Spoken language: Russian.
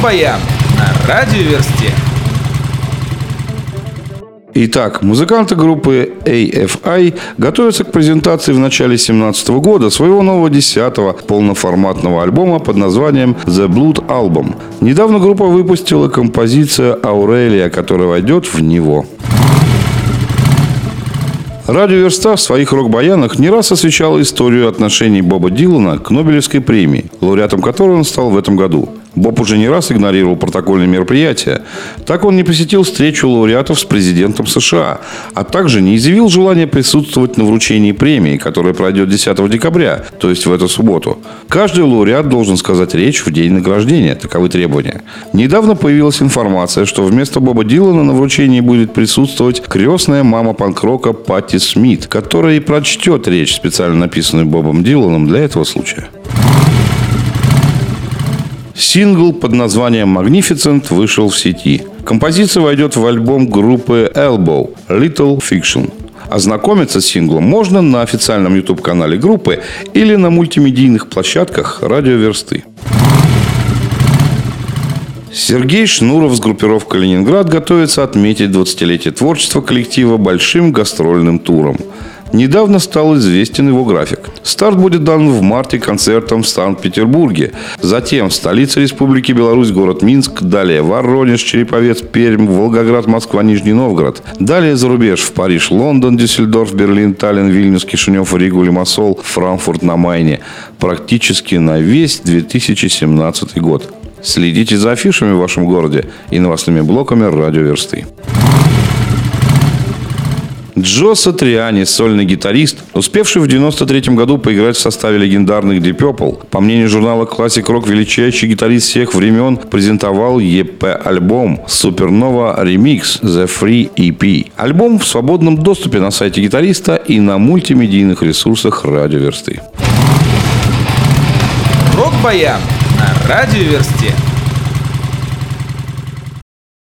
Рок-баян на радиоверсте. Итак, музыканты группы AFI готовятся к презентации в начале 2017 года своего нового 10-го полноформатного альбома под названием The Blood Album. Недавно группа выпустила композицию «Аурелия», которая войдет в него. Радио Верста в своих рок-баянах не раз освещала историю отношений Боба Дилана к Нобелевской премии, лауреатом которой он стал в этом году. Боб уже не раз игнорировал протокольные мероприятия. Так он не посетил встречу лауреатов с президентом США, а также не изъявил желания присутствовать на вручении премии, которая пройдет 10 декабря, то есть в эту субботу. Каждый лауреат должен сказать речь в день награждения. Таковы требования. Недавно появилась информация, что вместо Боба Дилана на вручении будет присутствовать крестная мама панк-рока Патти Смит, которая и прочтет речь, специально написанную Бобом Диланом для этого случая. Сингл под названием Magnificent вышел в сети. Композиция войдет в альбом группы Elbow Little Fiction. Ознакомиться с синглом можно на официальном YouTube-канале группы или на мультимедийных площадках радиоверсты. Сергей Шнуров с группировкой «Ленинград» готовится отметить 20-летие творчества коллектива большим гастрольным туром – Недавно стал известен его график. Старт будет дан в марте концертом в Санкт-Петербурге. Затем в столице Республики Беларусь, город Минск. Далее Воронеж, Череповец, Пермь, Волгоград, Москва, Нижний Новгород. Далее за рубеж в Париж, Лондон, Дюссельдорф, Берлин, Таллин, Вильнюс, Кишинев, Ригу, Лимассол, Франкфурт на Майне. Практически на весь 2017 год. Следите за афишами в вашем городе и новостными блоками радиоверсты. Джо Сатриани, сольный гитарист, успевший в 93 году поиграть в составе легендарных Deep Purple, по мнению журнала Classic Rock, величайший гитарист всех времен, презентовал EP-альбом Supernova Remix The Free EP. Альбом в свободном доступе на сайте гитариста и на мультимедийных ресурсах радиоверсты. Рок-баян на радиоверсте.